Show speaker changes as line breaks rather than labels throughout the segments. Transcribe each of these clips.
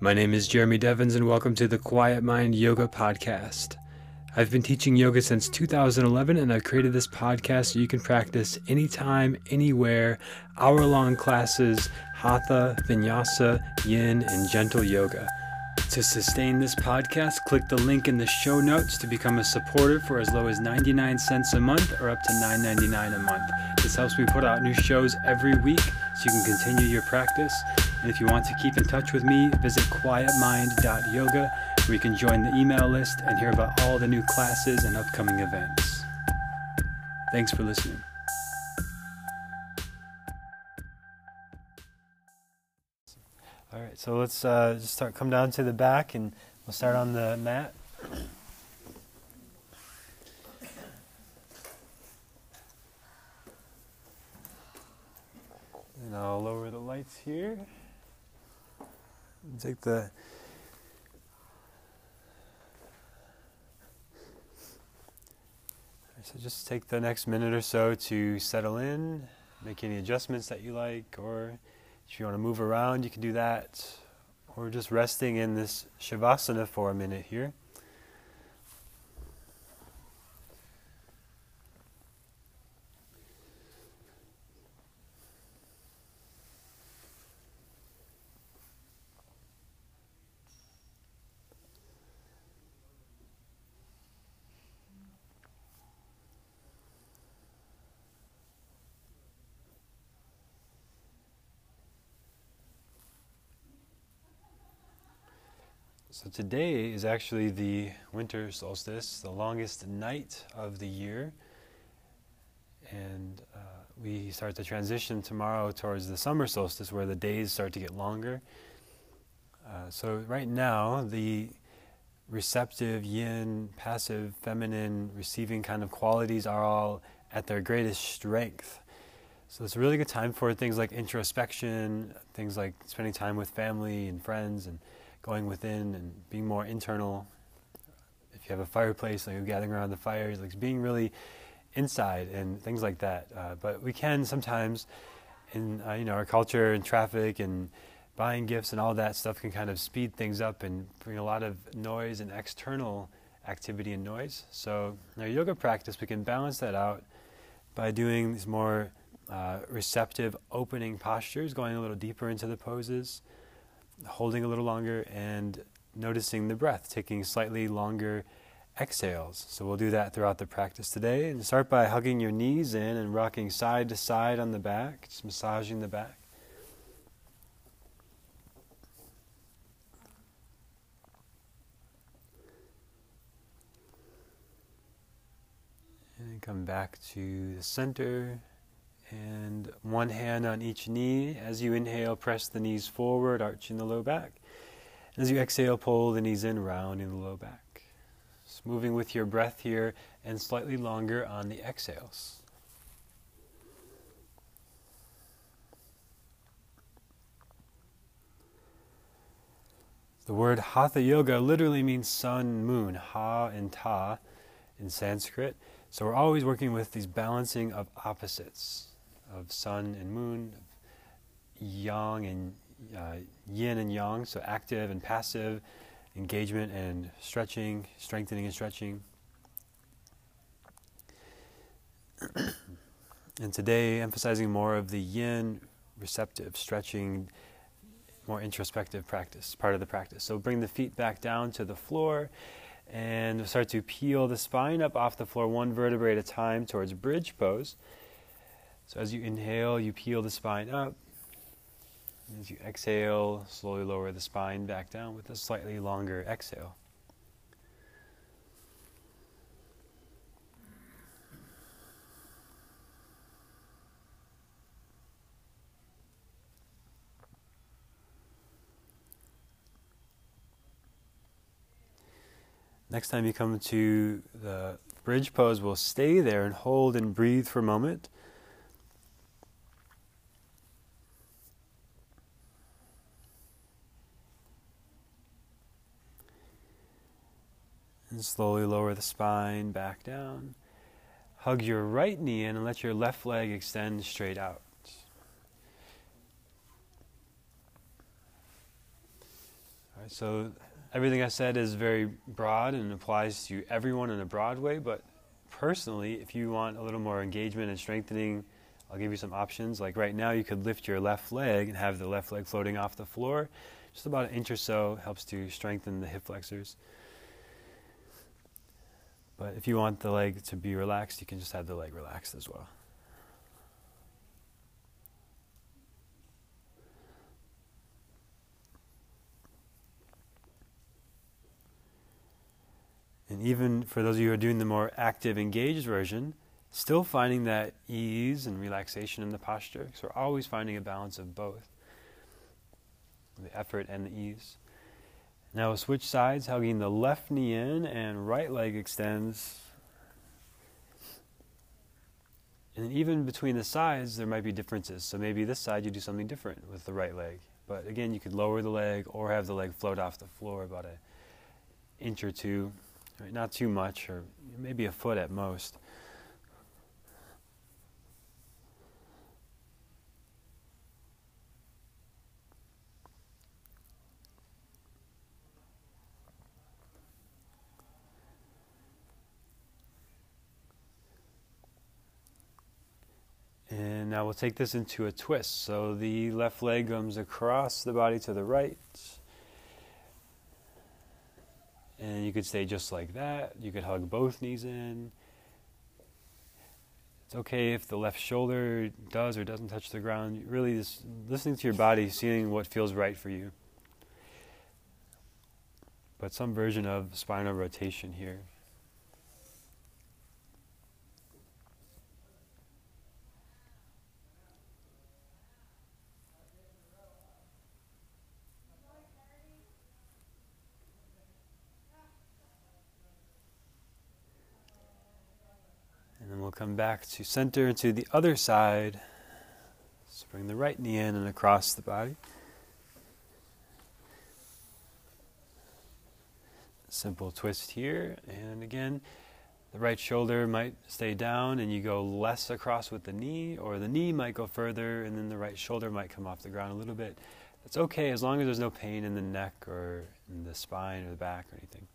My name is Jeremy Devins, and welcome to the Quiet Mind Yoga Podcast. I've been teaching yoga since 2011, and I've created this podcast so you can practice anytime, anywhere, hour long classes, hatha, vinyasa, yin, and gentle yoga. To sustain this podcast, click the link in the show notes to become a supporter for as low as 99 cents a month or up to $9.99 a month. This helps me put out new shows every week so you can continue your practice. And if you want to keep in touch with me, visit quietmind.yoga where you can join the email list and hear about all the new classes and upcoming events. Thanks for listening. All right, so let's uh, just start. Come down to the back, and we'll start on the mat. And I'll lower the lights here. Take the So just take the next minute or so to settle in, make any adjustments that you like, or if you want to move around, you can do that. Or just resting in this Shavasana for a minute here. So today is actually the winter solstice, the longest night of the year. And uh, we start to transition tomorrow towards the summer solstice where the days start to get longer. Uh, so, right now, the receptive yin, passive feminine, receiving kind of qualities are all at their greatest strength. So, it's a really good time for things like introspection, things like spending time with family and friends and going within and being more internal. If you have a fireplace, like gathering around the fire, like being really inside and things like that. Uh, but we can sometimes, in uh, you know our culture and traffic and buying gifts and all that stuff can kind of speed things up and bring a lot of noise and external activity and noise. So in our yoga practice, we can balance that out by doing these more uh, receptive opening postures, going a little deeper into the poses holding a little longer and noticing the breath, taking slightly longer exhales. So we'll do that throughout the practice today. And start by hugging your knees in and rocking side to side on the back, just massaging the back. And then come back to the center. And one hand on each knee. As you inhale, press the knees forward, arching the low back. As you exhale, pull the knees in, rounding the low back. Just moving with your breath here and slightly longer on the exhales. The word Hatha Yoga literally means sun, moon, Ha and Ta in Sanskrit. So we're always working with these balancing of opposites of sun and moon, yang and uh, yin and yang, so active and passive, engagement and stretching, strengthening and stretching. and today, emphasizing more of the yin, receptive, stretching, more introspective practice, part of the practice. So bring the feet back down to the floor and start to peel the spine up off the floor one vertebrae at a time towards bridge pose. So as you inhale, you peel the spine up. As you exhale, slowly lower the spine back down with a slightly longer exhale. Next time you come to the bridge pose, we'll stay there and hold and breathe for a moment. And slowly lower the spine back down. Hug your right knee in and let your left leg extend straight out. All right, so everything I said is very broad and applies to everyone in a broad way, but personally, if you want a little more engagement and strengthening, I'll give you some options. Like right now, you could lift your left leg and have the left leg floating off the floor. Just about an inch or so helps to strengthen the hip flexors. But if you want the leg to be relaxed, you can just have the leg relaxed as well. And even for those of you who are doing the more active, engaged version, still finding that ease and relaxation in the posture. So we're always finding a balance of both the effort and the ease. Now switch sides, hugging the left knee in and right leg extends. And even between the sides, there might be differences. So maybe this side you do something different with the right leg. But again, you could lower the leg or have the leg float off the floor about an inch or two Right, not too much, or maybe a foot at most. And now we'll take this into a twist. So the left leg comes across the body to the right. And you could stay just like that. You could hug both knees in. It's okay if the left shoulder does or doesn't touch the ground. Really, just listening to your body, seeing what feels right for you. But some version of spinal rotation here. Come back to center to the other side. So bring the right knee in and across the body. Simple twist here. And again, the right shoulder might stay down and you go less across with the knee, or the knee might go further and then the right shoulder might come off the ground a little bit. That's okay as long as there's no pain in the neck or in the spine or the back or anything.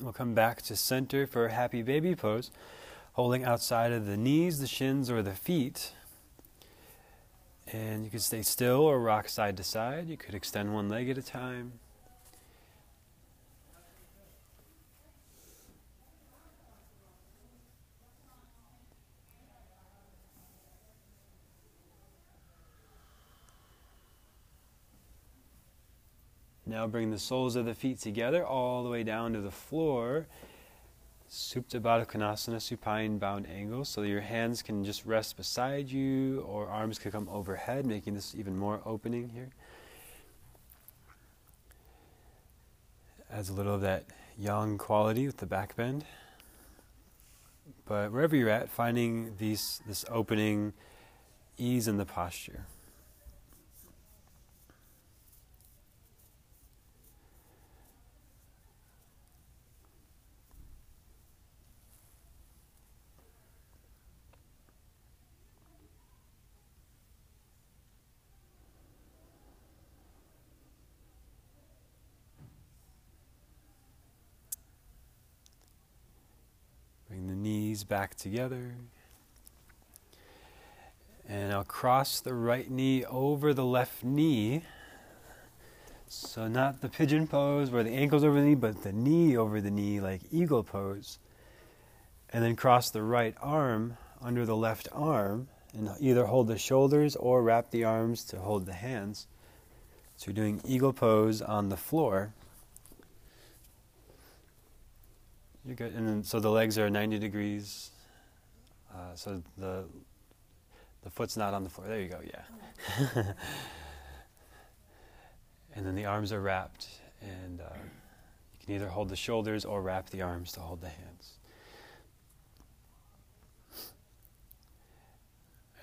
We'll come back to center for a happy baby pose, holding outside of the knees, the shins, or the feet. And you can stay still or rock side to side. You could extend one leg at a time. Now bring the soles of the feet together all the way down to the floor. Supta Baddha Konasana, supine bound angle, so your hands can just rest beside you or arms can come overhead, making this even more opening here. Adds a little of that yang quality with the back bend. But wherever you're at, finding these, this opening, ease in the posture. knees back together. And I'll cross the right knee over the left knee. So, not the pigeon pose where the ankle's over the knee, but the knee over the knee, like eagle pose. And then cross the right arm under the left arm and either hold the shoulders or wrap the arms to hold the hands. So, you're doing eagle pose on the floor. You're good. And then, so the legs are 90 degrees. Uh, so the the foot's not on the floor. There you go. Yeah. and then the arms are wrapped, and uh, you can either hold the shoulders or wrap the arms to hold the hands.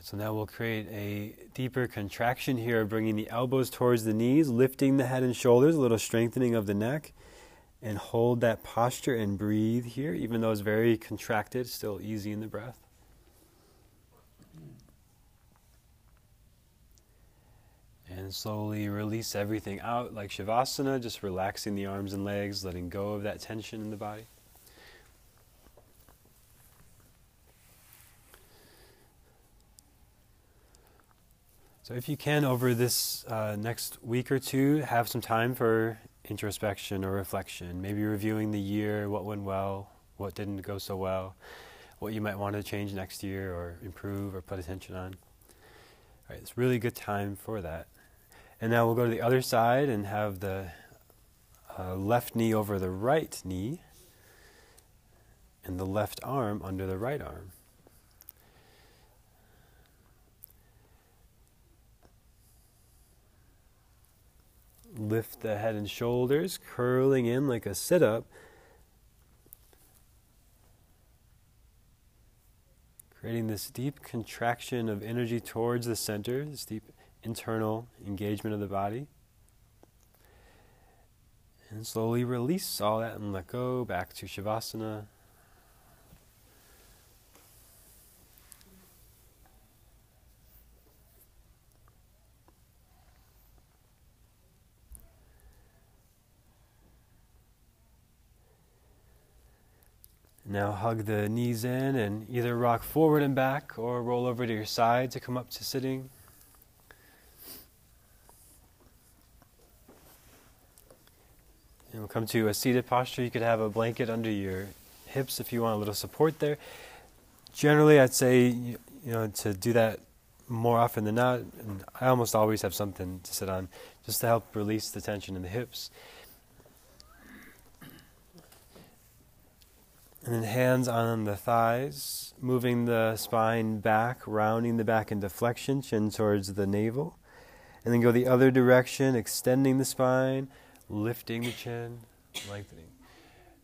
So now we'll create a deeper contraction here, bringing the elbows towards the knees, lifting the head and shoulders, a little strengthening of the neck, and hold that posture and breathe here, even though it's very contracted, still easy in the breath. And slowly release everything out like Shavasana, just relaxing the arms and legs, letting go of that tension in the body. So, if you can, over this uh, next week or two, have some time for introspection or reflection. Maybe reviewing the year, what went well, what didn't go so well, what you might want to change next year or improve or put attention on. All right, it's really good time for that. And now we'll go to the other side and have the uh, left knee over the right knee and the left arm under the right arm. Lift the head and shoulders, curling in like a sit up. Creating this deep contraction of energy towards the center, this deep internal engagement of the body. And slowly release all that and let go back to Shavasana. Now hug the knees in and either rock forward and back or roll over to your side to come up to sitting. And we'll come to a seated posture. You could have a blanket under your hips if you want a little support there. Generally, I'd say you know to do that more often than not. And I almost always have something to sit on just to help release the tension in the hips. And then hands on the thighs, moving the spine back, rounding the back into flexion, chin towards the navel. And then go the other direction, extending the spine, lifting the chin, lengthening.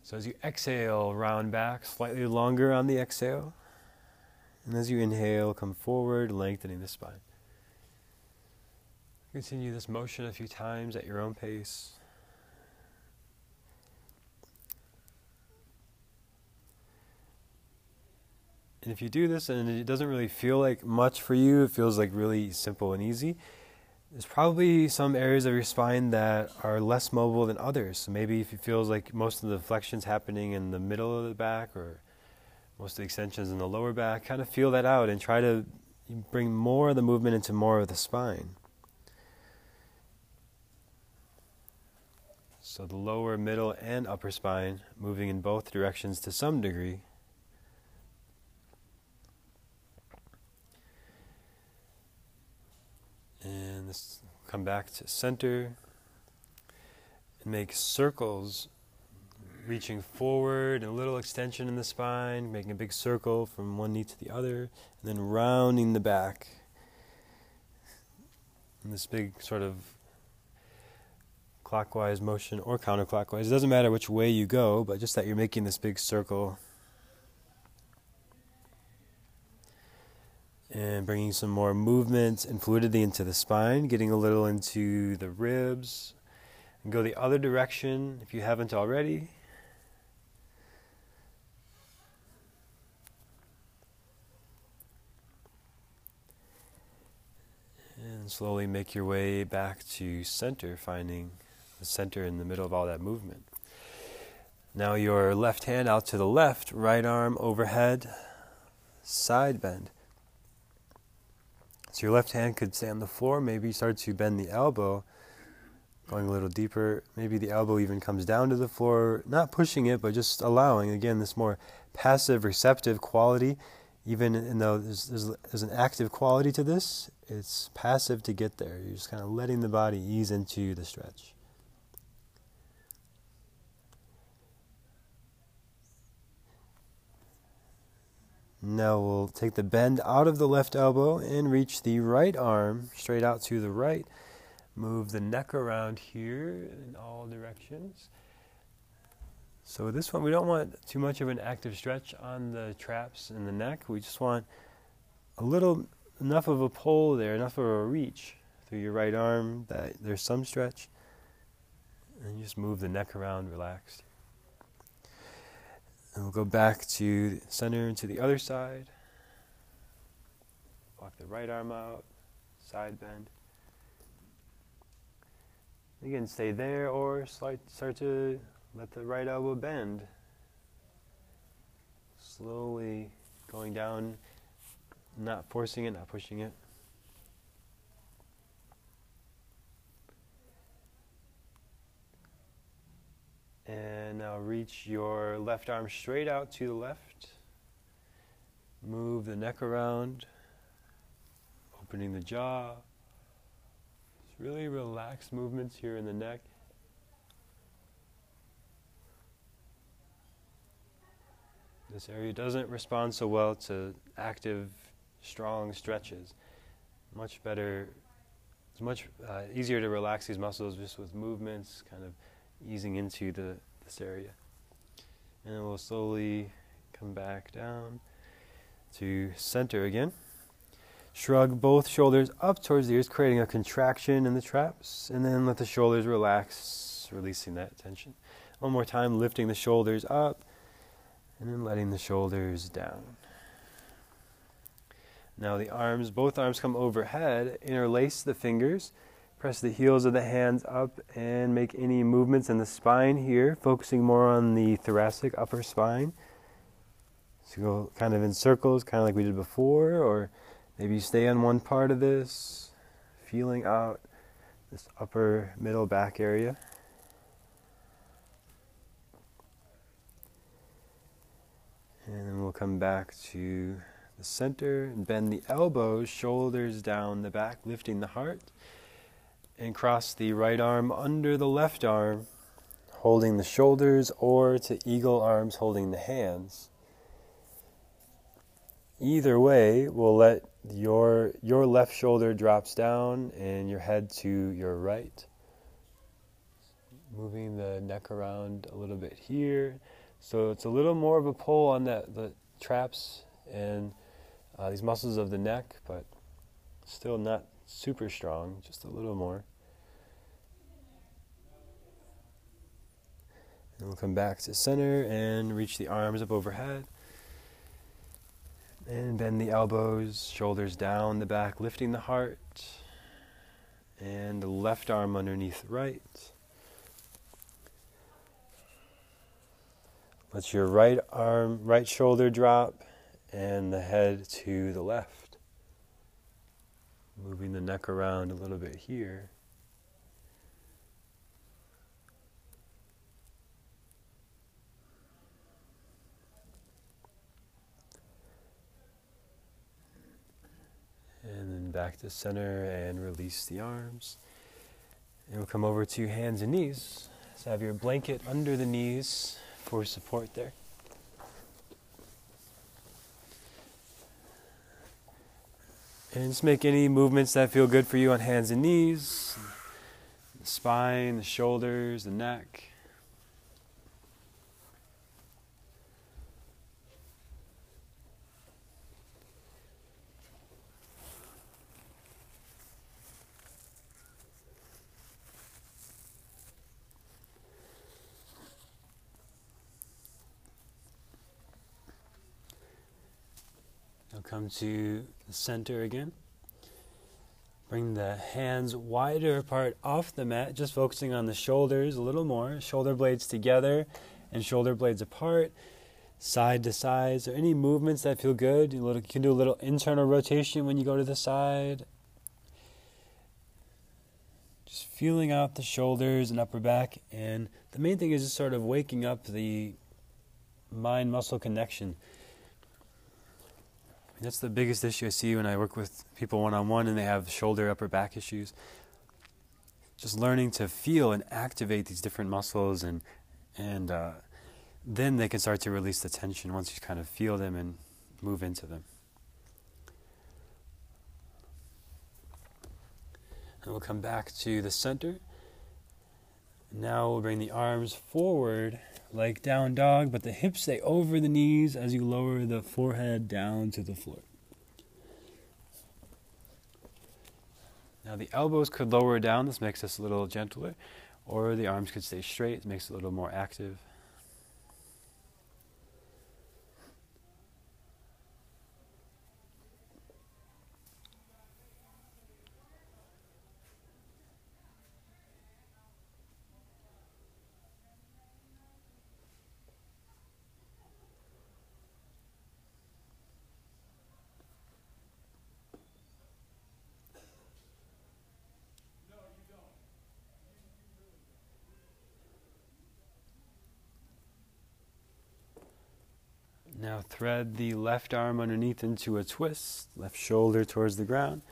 So as you exhale, round back, slightly longer on the exhale. And as you inhale, come forward, lengthening the spine. Continue this motion a few times at your own pace. And if you do this and it doesn't really feel like much for you, it feels like really simple and easy, there's probably some areas of your spine that are less mobile than others. So maybe if it feels like most of the flexion's happening in the middle of the back or most of the extensions in the lower back, kind of feel that out and try to bring more of the movement into more of the spine. So the lower, middle, and upper spine moving in both directions to some degree. And this come back to center and make circles reaching forward, a little extension in the spine, making a big circle from one knee to the other, and then rounding the back. And this big sort of clockwise motion or counterclockwise. It doesn't matter which way you go, but just that you're making this big circle and bringing some more movement and fluidity into the spine, getting a little into the ribs. And go the other direction if you haven't already. And slowly make your way back to center, finding the center in the middle of all that movement. Now, your left hand out to the left, right arm overhead, side bend. So your left hand could stay on the floor, maybe start to bend the elbow, going a little deeper. Maybe the elbow even comes down to the floor, not pushing it, but just allowing, again, this more passive, receptive quality. Even though there's, there's, there's an active quality to this, it's passive to get there. You're just kind of letting the body ease into the stretch. Now we'll take the bend out of the left elbow and reach the right arm straight out to the right. Move the neck around here in all directions. So with this one, we don't want too much of an active stretch on the traps and the neck. We just want a little enough of a pull there, enough of a reach through your right arm that there's some stretch. And just move the neck around relaxed. And we'll go back to center and to the other side. Walk the right arm out, side bend. Again, stay there or start to let the right elbow bend. Slowly going down, not forcing it, not pushing it. And now reach your left arm straight out to the left. Move the neck around, opening the jaw. Just really relaxed movements here in the neck. This area doesn't respond so well to active, strong stretches. Much better, it's much uh, easier to relax these muscles just with movements, kind of easing into the, this area. And then we'll slowly come back down to center again. Shrug both shoulders up towards the ears, creating a contraction in the traps, and then let the shoulders relax, releasing that tension. One more time, lifting the shoulders up and then letting the shoulders down. Now the arms, both arms come overhead, interlace the fingers, press the heels of the hands up, and make any movements in the spine here, focusing more on the thoracic upper spine. So go kind of in circles, kind of like we did before, or maybe stay on one part of this, feeling out this upper middle back area. And then we'll come back to the center and bend the elbows, shoulders down the back, lifting the heart. And cross the right arm under the left arm, holding the shoulders, or to eagle arms, holding the hands. Either way, we'll let your, your left shoulder drops down and your head to your right. Moving the neck around a little bit here so it's a little more of a pull on that the traps and uh, these muscles of the neck, but still not super strong, just a little more. And we'll come back to center and reach the arms up overhead. And bend the elbows, shoulders down the back, lifting the heart. And the left arm underneath the right. Let your right arm, right shoulder drop, and the head to the left. Moving the neck around a little bit here. And then back to center and release the arms. And we'll come over to hands and knees. So have your blanket under the knees for support there. And just make any movements that feel good for you on hands and knees, the spine, the shoulders, the neck. Come to the center again. Bring the hands wider apart off the mat, just focusing on the shoulders a little more. Shoulder blades together and shoulder blades apart, side to side. So, any movements that feel good, you can do a little internal rotation when you go to the side. Just feeling out the shoulders and upper back. And the main thing is just sort of waking up the mind muscle connection. That's the biggest issue I see when I work with people one on one and they have shoulder, upper back issues. Just learning to feel and activate these different muscles, and and uh, then they can start to release the tension once you kind of feel them and move into them. And we'll come back to the center. Now we'll bring the arms forward like down dog, but the hips stay over the knees as you lower the forehead down to the floor. Now the elbows could lower down, this makes this a little gentler, or the arms could stay straight, it makes it a little more active. Now thread the left arm underneath into a twist, left shoulder towards the ground.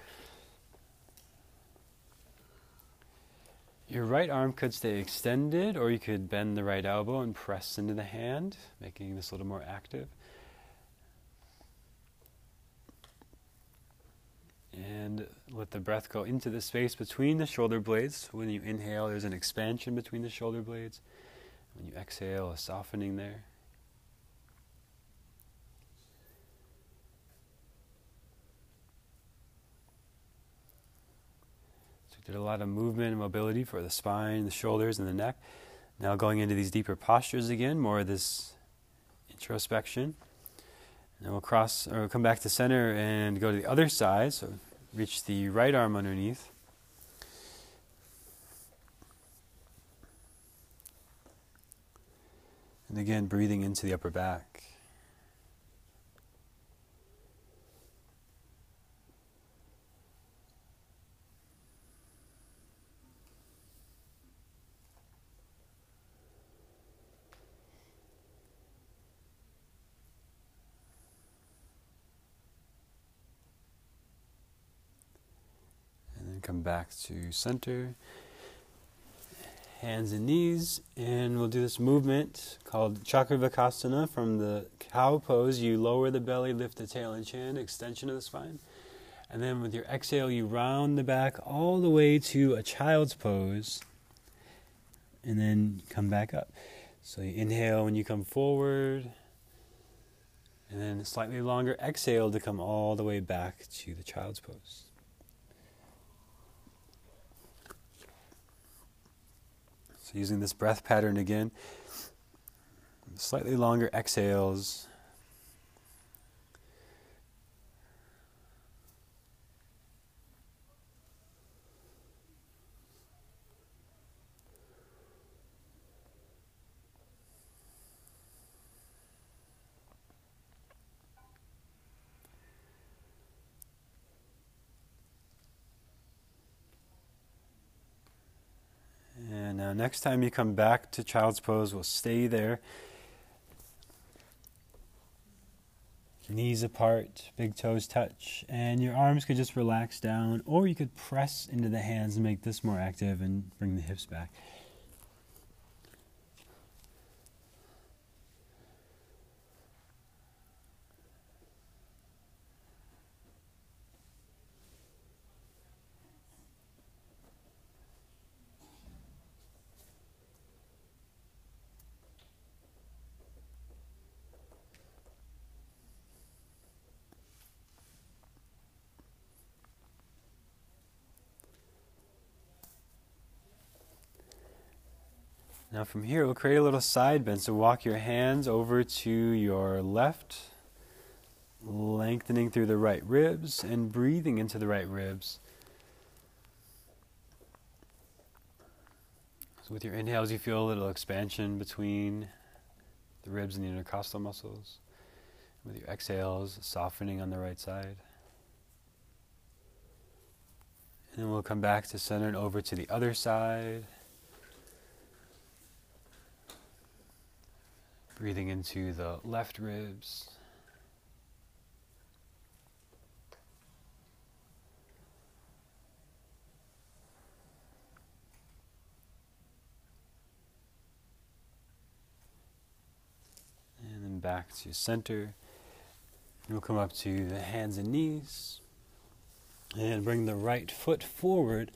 Your right arm could stay extended, or you could bend the right elbow and press into the hand, making this a little more active. And let the breath go into the space between the shoulder blades. When you inhale, there's an expansion between the shoulder blades. When you exhale, a softening there. Did a lot of movement and mobility for the spine, the shoulders, and the neck. Now going into these deeper postures again, more of this introspection. And we'll cross or come back to center and go to the other side. So reach the right arm underneath. And again, breathing into the upper back. Back to center. Hands and knees, and we'll do this movement called Chakravakasana from the cow pose. You lower the belly, lift the tail and chin, extension of the spine. And then with your exhale, you round the back all the way to a child's pose, and then come back up. So you inhale when you come forward, and then slightly longer exhale to come all the way back to the child's pose. So, using this breath pattern again, slightly longer exhales. Now, next time you come back to child's pose, we'll stay there. Knees apart, big toes touch, and your arms could just relax down, or you could press into the hands and make this more active and bring the hips back. Now from here, we'll create a little side bend. So walk your hands over to your left, lengthening through the right ribs and breathing into the right ribs. So with your inhales, you feel a little expansion between the ribs and the intercostal muscles. With your exhales, softening on the right side. And we'll come back to center and over to the other side. Breathing into the left ribs. And then back to center. We'll come up to the hands and knees. And bring the right foot forward,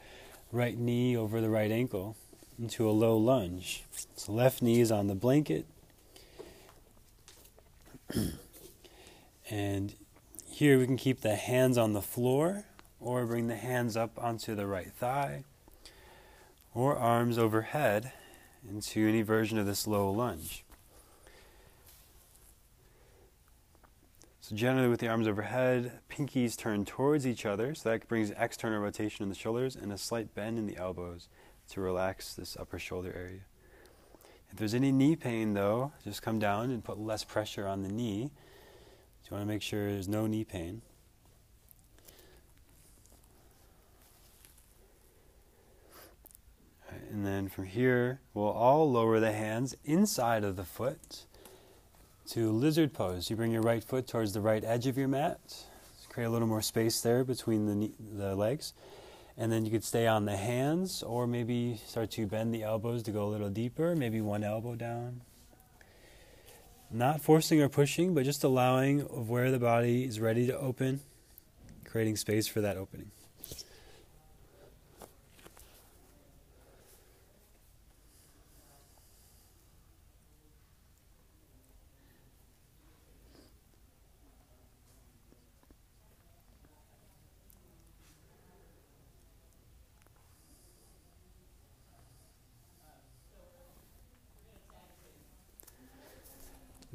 right knee over the right ankle into a low lunge. So left knee is on the blanket, and here we can keep the hands on the floor or bring the hands up onto the right thigh, or arms overhead into any version of this low lunge. So generally with the arms overhead, pinkies turn towards each other, so that brings external rotation in the shoulders and a slight bend in the elbows to relax this upper shoulder area. If there's any knee pain though, just come down and put less pressure on the knee. You want to make sure there's no knee pain. And then from here, we'll all lower the hands inside of the foot to lizard pose. You bring your right foot towards the right edge of your mat. create a little more space there between the, knee, the legs. And then you could stay on the hands or maybe start to bend the elbows to go a little deeper, maybe one elbow down. Not forcing or pushing, but just allowing of where the body is ready to open, creating space for that opening.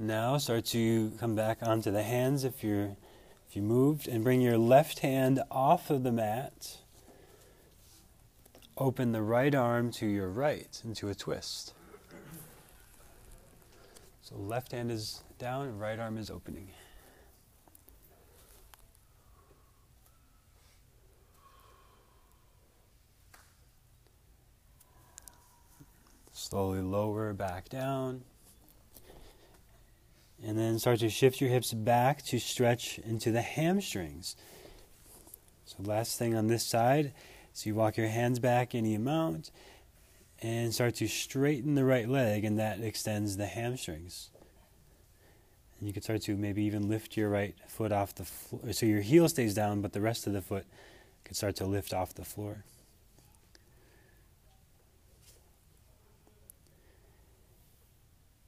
Now start to come back onto the hands if you're if you moved and bring your left hand off of the mat. Open the right arm to your right into a twist. So left hand is down right arm is opening. Slowly lower back down. And then start to shift your hips back to stretch into the hamstrings. So, last thing on this side, so you walk your hands back any amount and start to straighten the right leg, and that extends the hamstrings. And you can start to maybe even lift your right foot off the floor. So your heel stays down, but the rest of the foot can start to lift off the floor.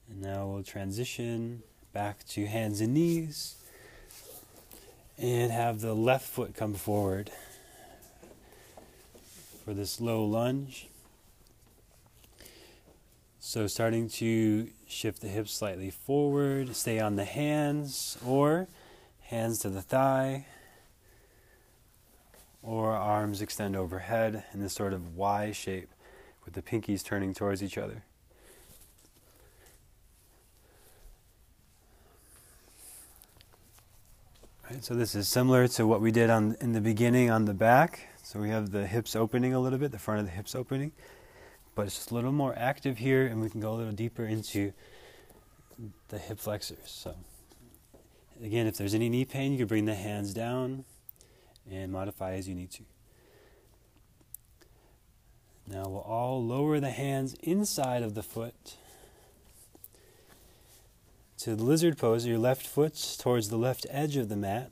And now we'll transition back to hands and knees. And have the left foot come forward for this low lunge. So, starting to shift the hips slightly forward, stay on the hands, or hands to the thigh, or arms extend overhead in this sort of Y shape with the pinkies turning towards each other. So this is similar to what we did on in the beginning on the back. So we have the hips opening a little bit, the front of the hips opening, but it's just a little more active here, and we can go a little deeper into the hip flexors. So again, if there's any knee pain, you can bring the hands down and modify as you need to. Now we'll all lower the hands inside of the foot to the lizard pose, your left foot towards the left edge of the mat.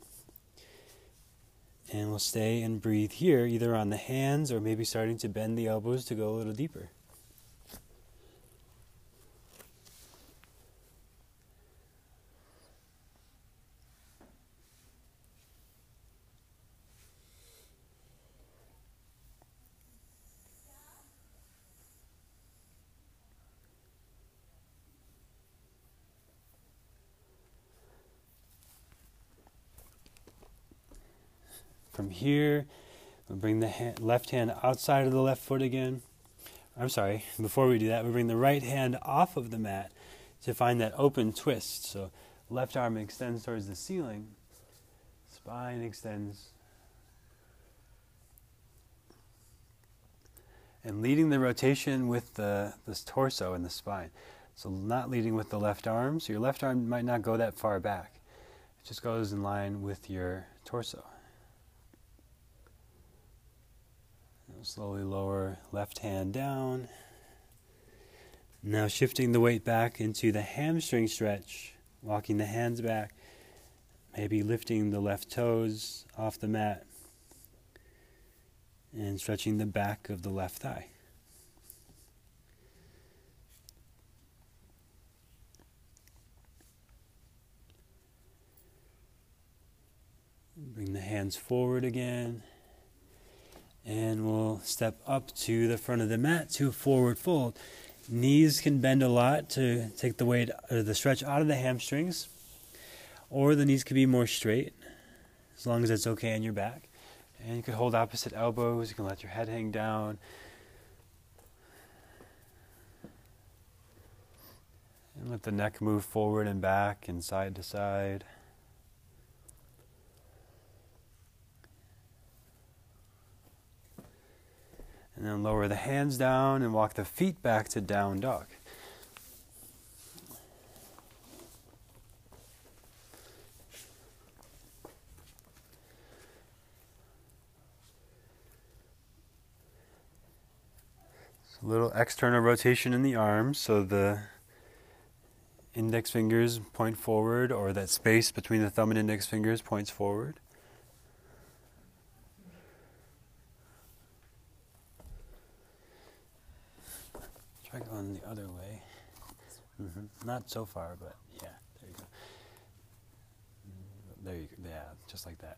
And we'll stay and breathe here, either on the hands or maybe starting to bend the elbows to go a little deeper. From here, we'll bring the hand, left hand outside of the left foot again. I'm sorry, before we do that, we bring the right hand off of the mat to find that open twist. So left arm extends towards the ceiling, spine extends. And leading the rotation with the this torso and the spine. So not leading with the left arm. So your left arm might not go that far back. It just goes in line with your torso. Slowly lower left hand down. Now shifting the weight back into the hamstring stretch, walking the hands back, maybe lifting the left toes off the mat, and stretching the back of the left thigh. Bring the hands forward again. And we'll step up to the front of the mat to a forward fold. Knees can bend a lot to take the weight or the stretch out of the hamstrings, or the knees can be more straight, as long as it's okay on your back. And you can hold opposite elbows. You can let your head hang down. And let the neck move forward and back and side to side. And then lower the hands down and walk the feet back to down dog. a little external rotation in the arms so the index fingers point forward or that space between the thumb and index fingers points forward. Try going the other way. Mm-hmm. Not so far, but yeah, there you go. There you go. Yeah, just like that.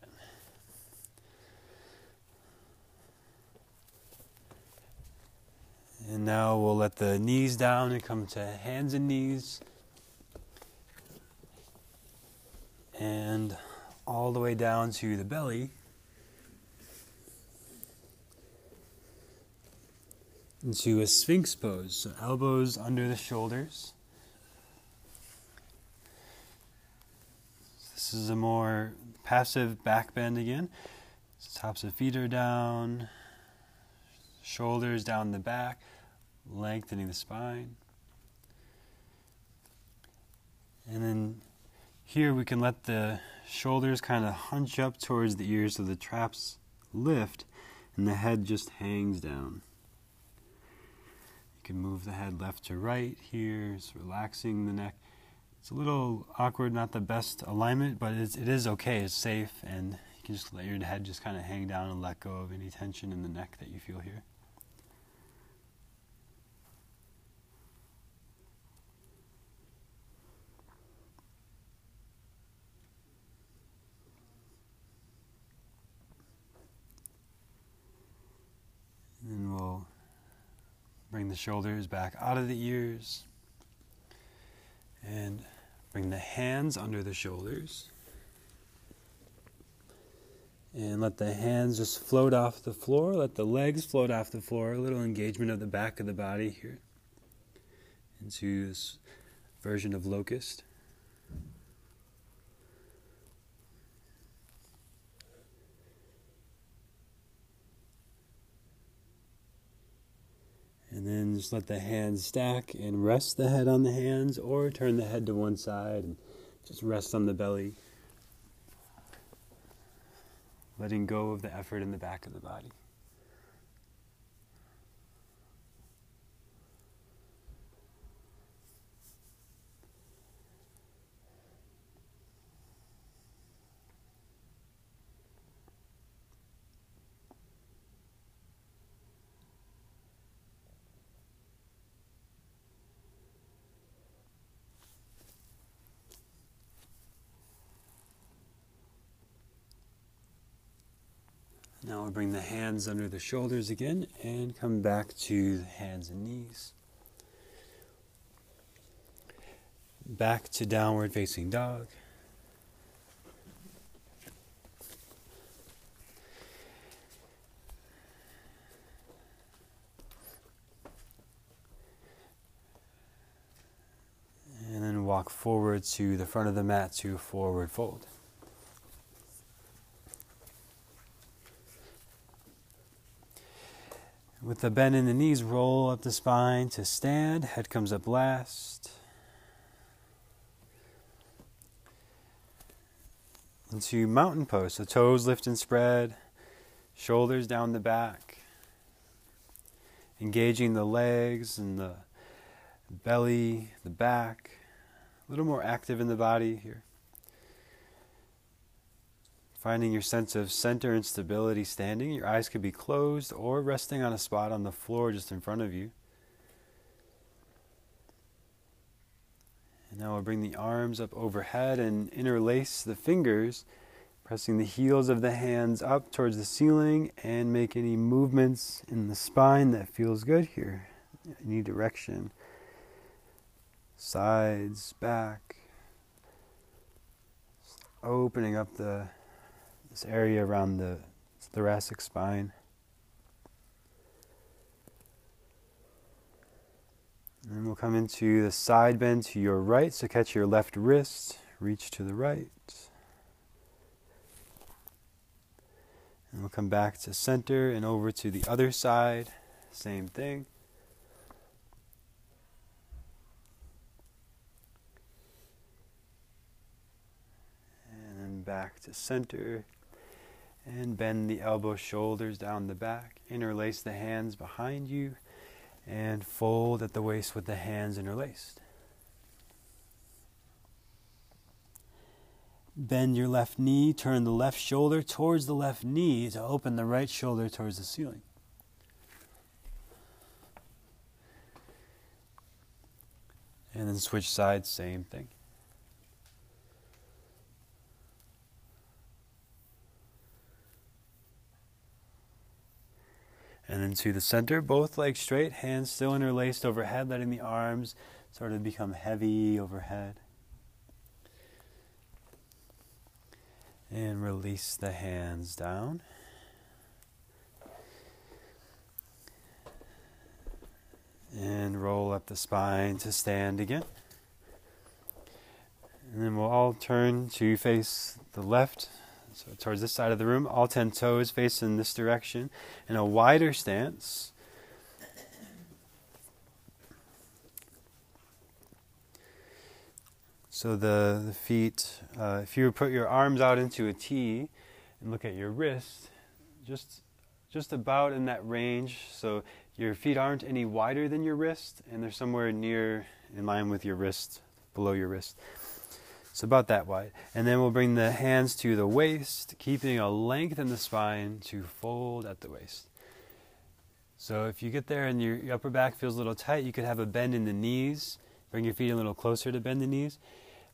And now we'll let the knees down and come to hands and knees. And all the way down to the belly. Into a sphinx pose. So elbows under the shoulders. This is a more passive back bend again. Tops of feet are down, shoulders down the back, lengthening the spine. And then here we can let the shoulders kind of hunch up towards the ears so the traps lift and the head just hangs down. You can move the head left to right here, it's relaxing the neck. It's a little awkward, not the best alignment, but it's, it is okay, it's safe, and you can just let your head just kind of hang down and let go of any tension in the neck that you feel here. And we'll Bring the shoulders back out of the ears. And bring the hands under the shoulders. And let the hands just float off the floor. Let the legs float off the floor. A little engagement of the back of the body here into this version of locust. And then just let the hands stack and rest the head on the hands or turn the head to one side and just rest on the belly. Letting go of the effort in the back of the body. Now we'll bring the hands under the shoulders again and come back to the hands and knees. Back to downward facing dog. And then walk forward to the front of the mat to forward fold. With the bend in the knees, roll up the spine to stand. Head comes up last. Into mountain pose. So toes lift and spread, shoulders down the back. Engaging the legs and the belly, the back. A little more active in the body here. Finding your sense of center and stability standing. Your eyes could be closed or resting on a spot on the floor just in front of you. And now we'll bring the arms up overhead and interlace the fingers, Pressing the heels of the hands up towards the ceiling and make any movements in the spine that feels good here. Any direction. Sides, back. Opening up the this area around the thoracic spine. And we'll come into the side bend to your right. So catch your left wrist, reach to the right. And we'll come back to center and over to the other side. Same thing. And then back to center. And bend the elbow shoulders down the back. Interlace the hands behind you. And fold at the waist with the hands interlaced. Bend your left knee, turn the left shoulder towards the left knee to open the right shoulder towards the ceiling. And then switch sides, same thing. And then to the center, both legs straight, hands still interlaced overhead, letting the arms sort of become heavy overhead. And release the hands down. And roll up the spine to stand again. And then we'll all turn to face the left, so towards this side of the room, all 10 toes face in this direction in a wider stance. So the, the feet, uh, if you put your arms out into a T and look at your wrist, just just about in that range. So your feet aren't any wider than your wrist, and they're somewhere near in line with your wrist, below your wrist. So about that wide. And then we'll bring the hands to the waist, keeping a length in the spine to fold at the waist. So if you get there and your, your upper back feels a little tight, you could have a bend in the knees. Bring your feet a little closer to bend the knees.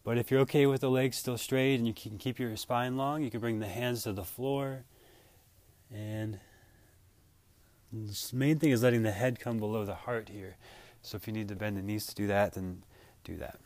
But if you're okay with the legs still straight and you can keep your spine long, you can bring the hands to the floor. And the main thing is letting the head come below the heart here. So if you need to bend the knees to do that, then do that.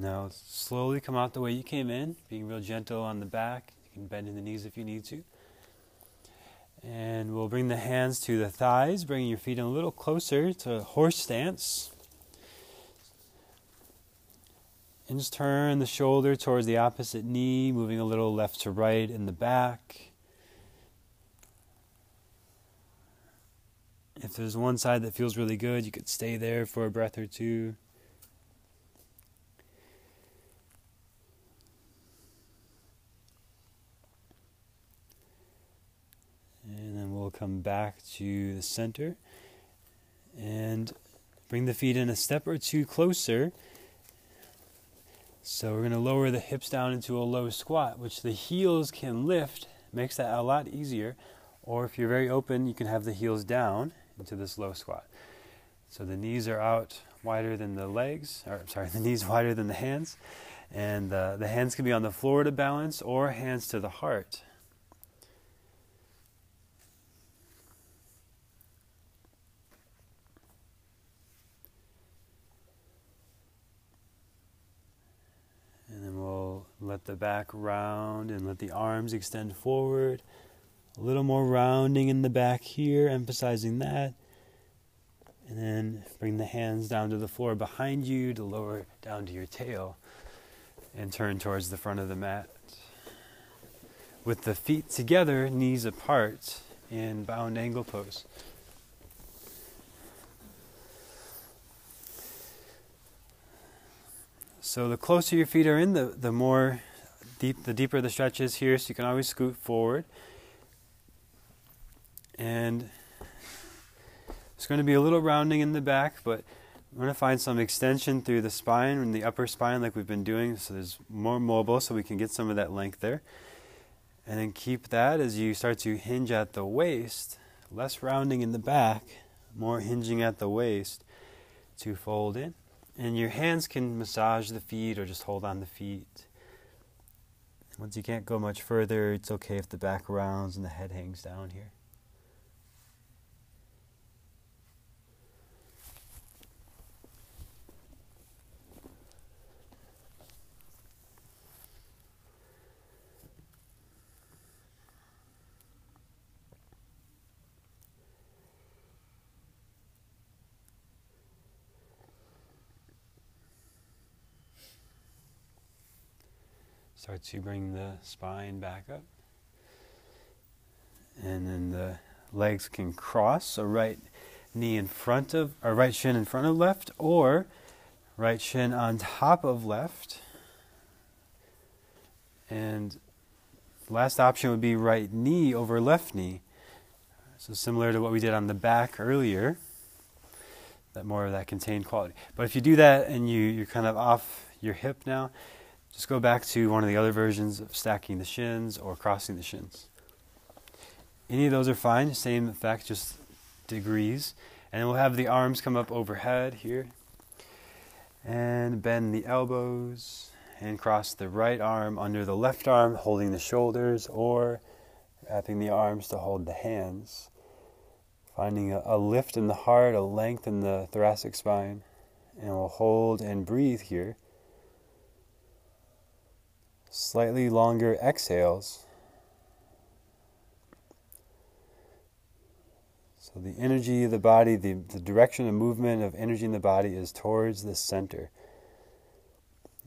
Now slowly come out the way you came in, being real gentle on the back. You can bend in the knees if you need to. And we'll bring the hands to the thighs, bringing your feet in a little closer to horse stance. And just turn the shoulder towards the opposite knee, moving a little left to right in the back. If there's one side that feels really good, you could stay there for a breath or two. we'll come back to the center and bring the feet in a step or two closer. So we're going to lower the hips down into a low squat, which the heels can lift, makes that a lot easier. Or if you're very open, you can have the heels down into this low squat. So the knees are out wider than the legs, or sorry, the knees wider than the hands. And uh, the hands can be on the floor to balance or hands to the heart. Let the back round and let the arms extend forward. A little more rounding in the back here, emphasizing that. And then bring the hands down to the floor behind you to lower down to your tail and turn towards the front of the mat. With the feet together, knees apart in bound angle pose. So the closer your feet are in, the, the more deep, the deeper the stretch is here, so you can always scoot forward. And it's going to be a little rounding in the back, but we're going to find some extension through the spine and the upper spine like we've been doing, so there's more mobile so we can get some of that length there. And then keep that as you start to hinge at the waist, less rounding in the back, more hinging at the waist to fold in. And your hands can massage the feet or just hold on the feet. Once you can't go much further, it's okay if the back rounds and the head hangs down here. Start to bring the spine back up. And then the legs can cross. So right knee in front of, or right shin in front of left, or right shin on top of left. And last option would be right knee over left knee. So similar to what we did on the back earlier, that more of that contained quality. But if you do that and you, you're kind of off your hip now, just go back to one of the other versions of stacking the shins or crossing the shins. Any of those are fine, same effect, just degrees. And we'll have the arms come up overhead here. And bend the elbows and cross the right arm under the left arm, holding the shoulders or wrapping the arms to hold the hands. Finding a, a lift in the heart, a length in the thoracic spine. And we'll hold and breathe here slightly longer exhales. So, the energy of the body, the, the direction of movement of energy in the body is towards the center.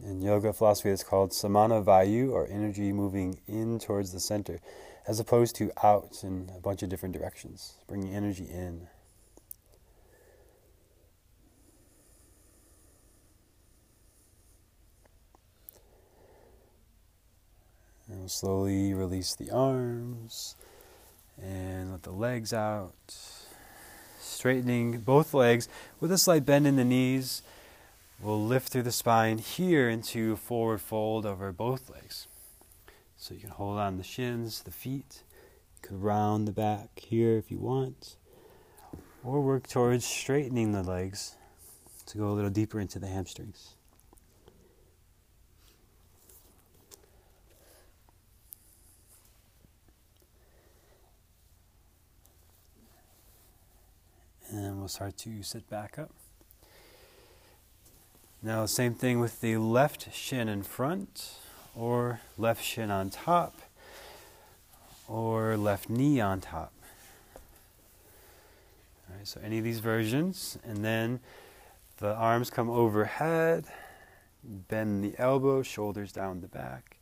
In yoga philosophy, it's called samana vayu, or energy moving in towards the center, as opposed to out in a bunch of different directions, bringing energy in. And slowly release the arms and let the legs out. Straightening both legs with a slight bend in the knees. We'll lift through the spine here into forward fold over both legs. So you can hold on the shins, the feet. You can round the back here if you want. Or work towards straightening the legs to go a little deeper into the hamstrings. And we'll start to sit back up. Now, same thing with the left shin in front, or left shin on top, or left knee on top. All right, so any of these versions, and then the arms come overhead, bend the elbow, shoulders down the back,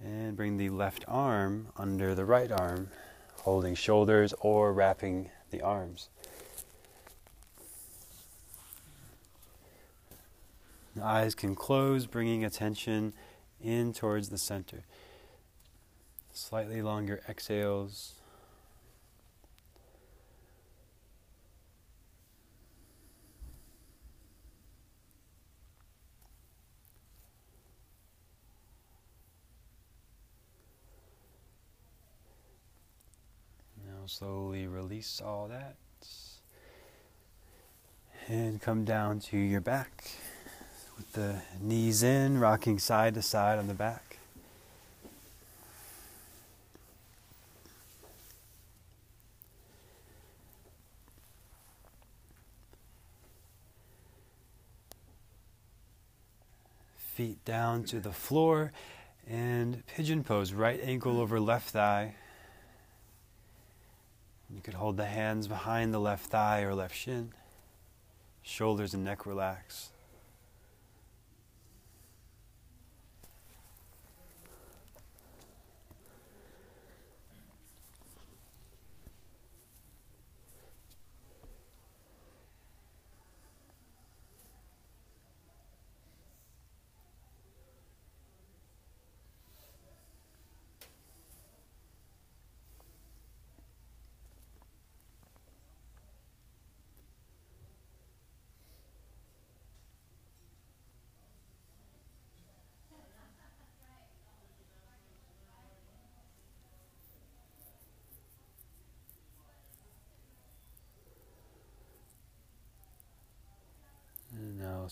and bring the left arm under the right arm, holding shoulders or wrapping the arms. The eyes can close, bringing attention in towards the center. Slightly longer exhales. Now slowly release all that and come down to your back with the knees in, rocking side to side on the back. Feet down to the floor and pigeon pose, right ankle over left thigh. You could hold the hands behind the left thigh or left shin. Shoulders and neck relax.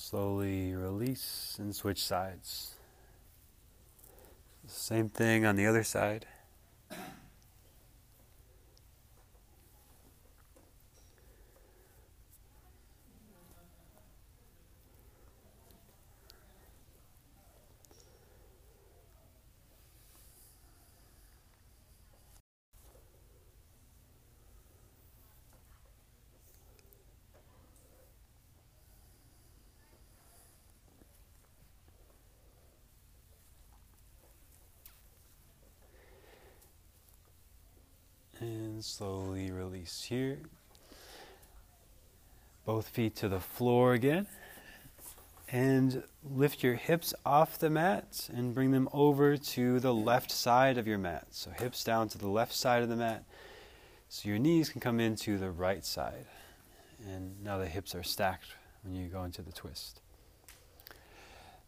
Slowly release and switch sides. Same thing on the other side. Slowly release here. Both feet to the floor again. And lift your hips off the mat and bring them over to the left side of your mat. So hips down to the left side of the mat. So your knees can come into the right side. And now the hips are stacked when you go into the twist.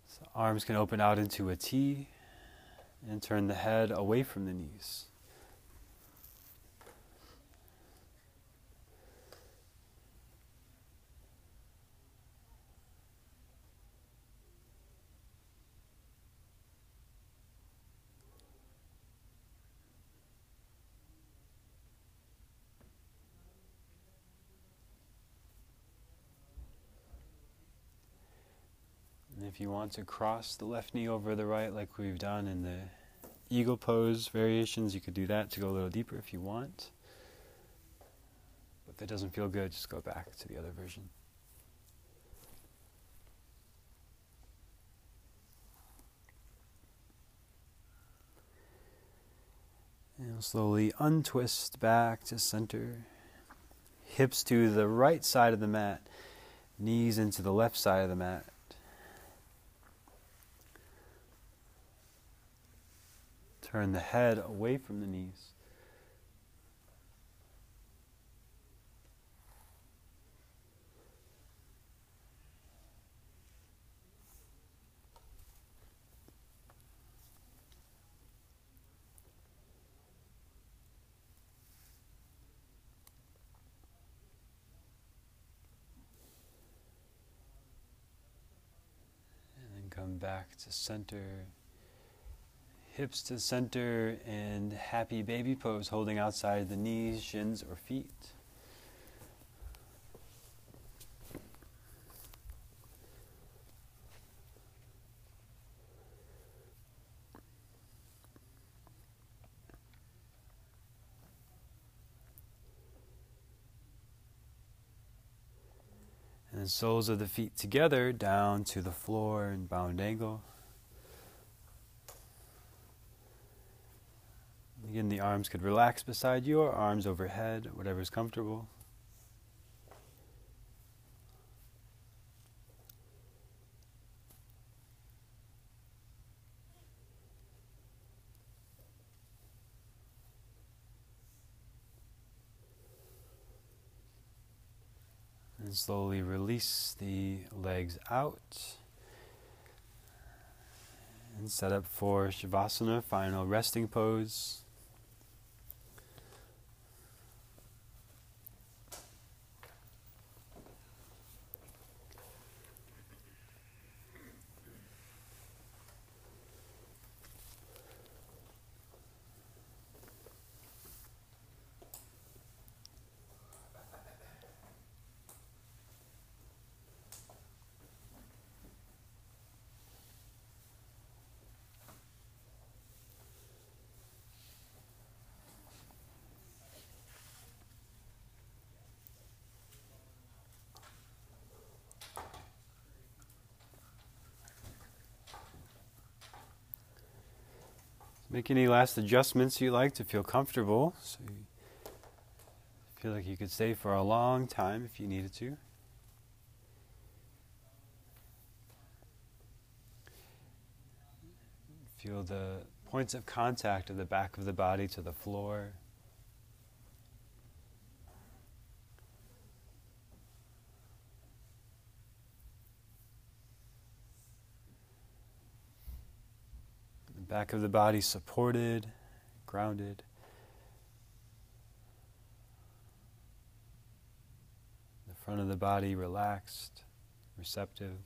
So arms can open out into a T and turn the head away from the knees. if you want to cross the left knee over the right, like we've done in the eagle pose variations, you could do that to go a little deeper if you want. But if it doesn't feel good, just go back to the other version. And slowly untwist back to center. Hips to the right side of the mat, knees into the left side of the mat. Turn the head away from the knees. And then come back to center hips to center and happy baby pose, holding outside the knees, shins, or feet. And soles of the feet together down to the floor in bound angle. Again, the arms could relax beside you or arms overhead, whatever's comfortable. And slowly release the legs out. And set up for Shavasana, final resting pose. Make any last adjustments you like to feel comfortable. So you feel like you could stay for a long time if you needed to. Feel the points of contact of the back of the body to the floor. Back of the body supported, grounded. The front of the body relaxed, receptive.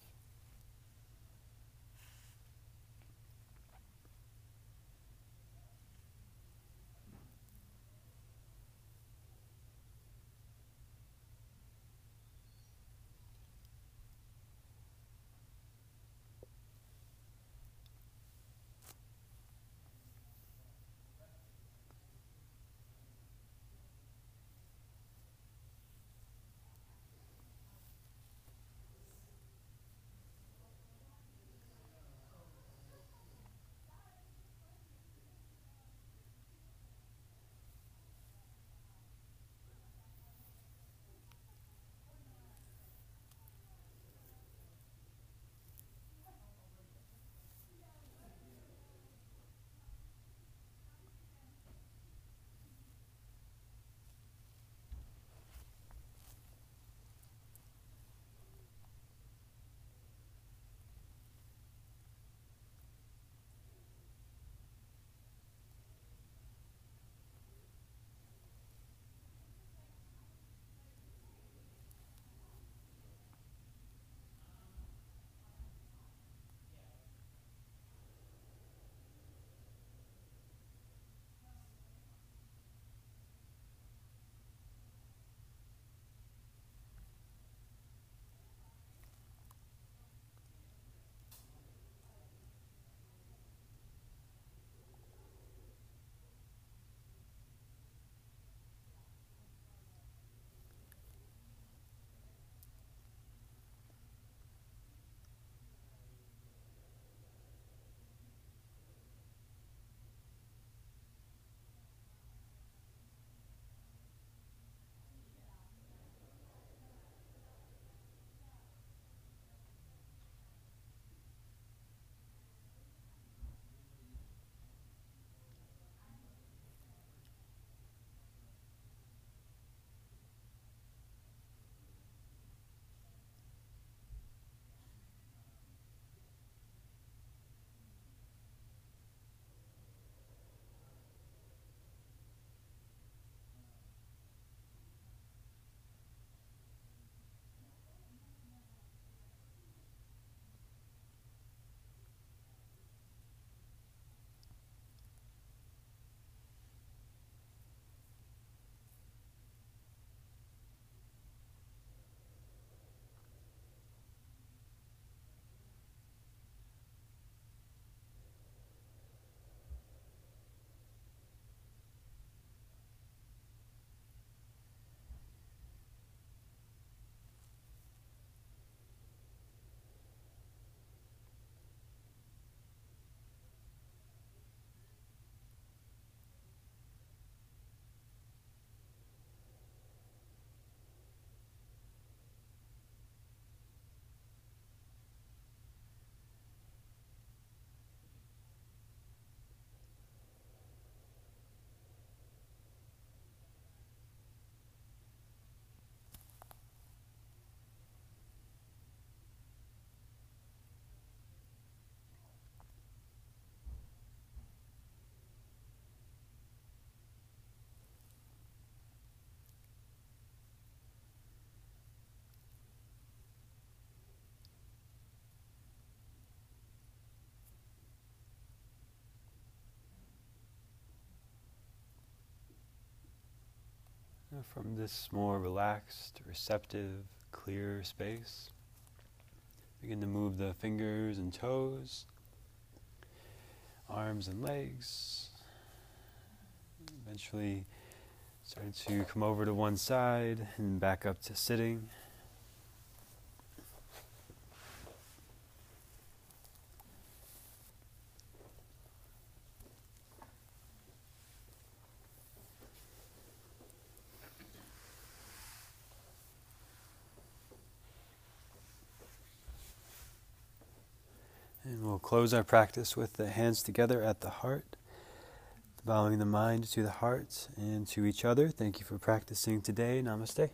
From this more relaxed, receptive, clear space. Begin to move the fingers and toes, arms and legs. Eventually, start to come over to one side and back up to sitting. And we'll close our practice with the hands together at the heart, bowing the mind to the heart and to each other. Thank you for practicing today. Namaste.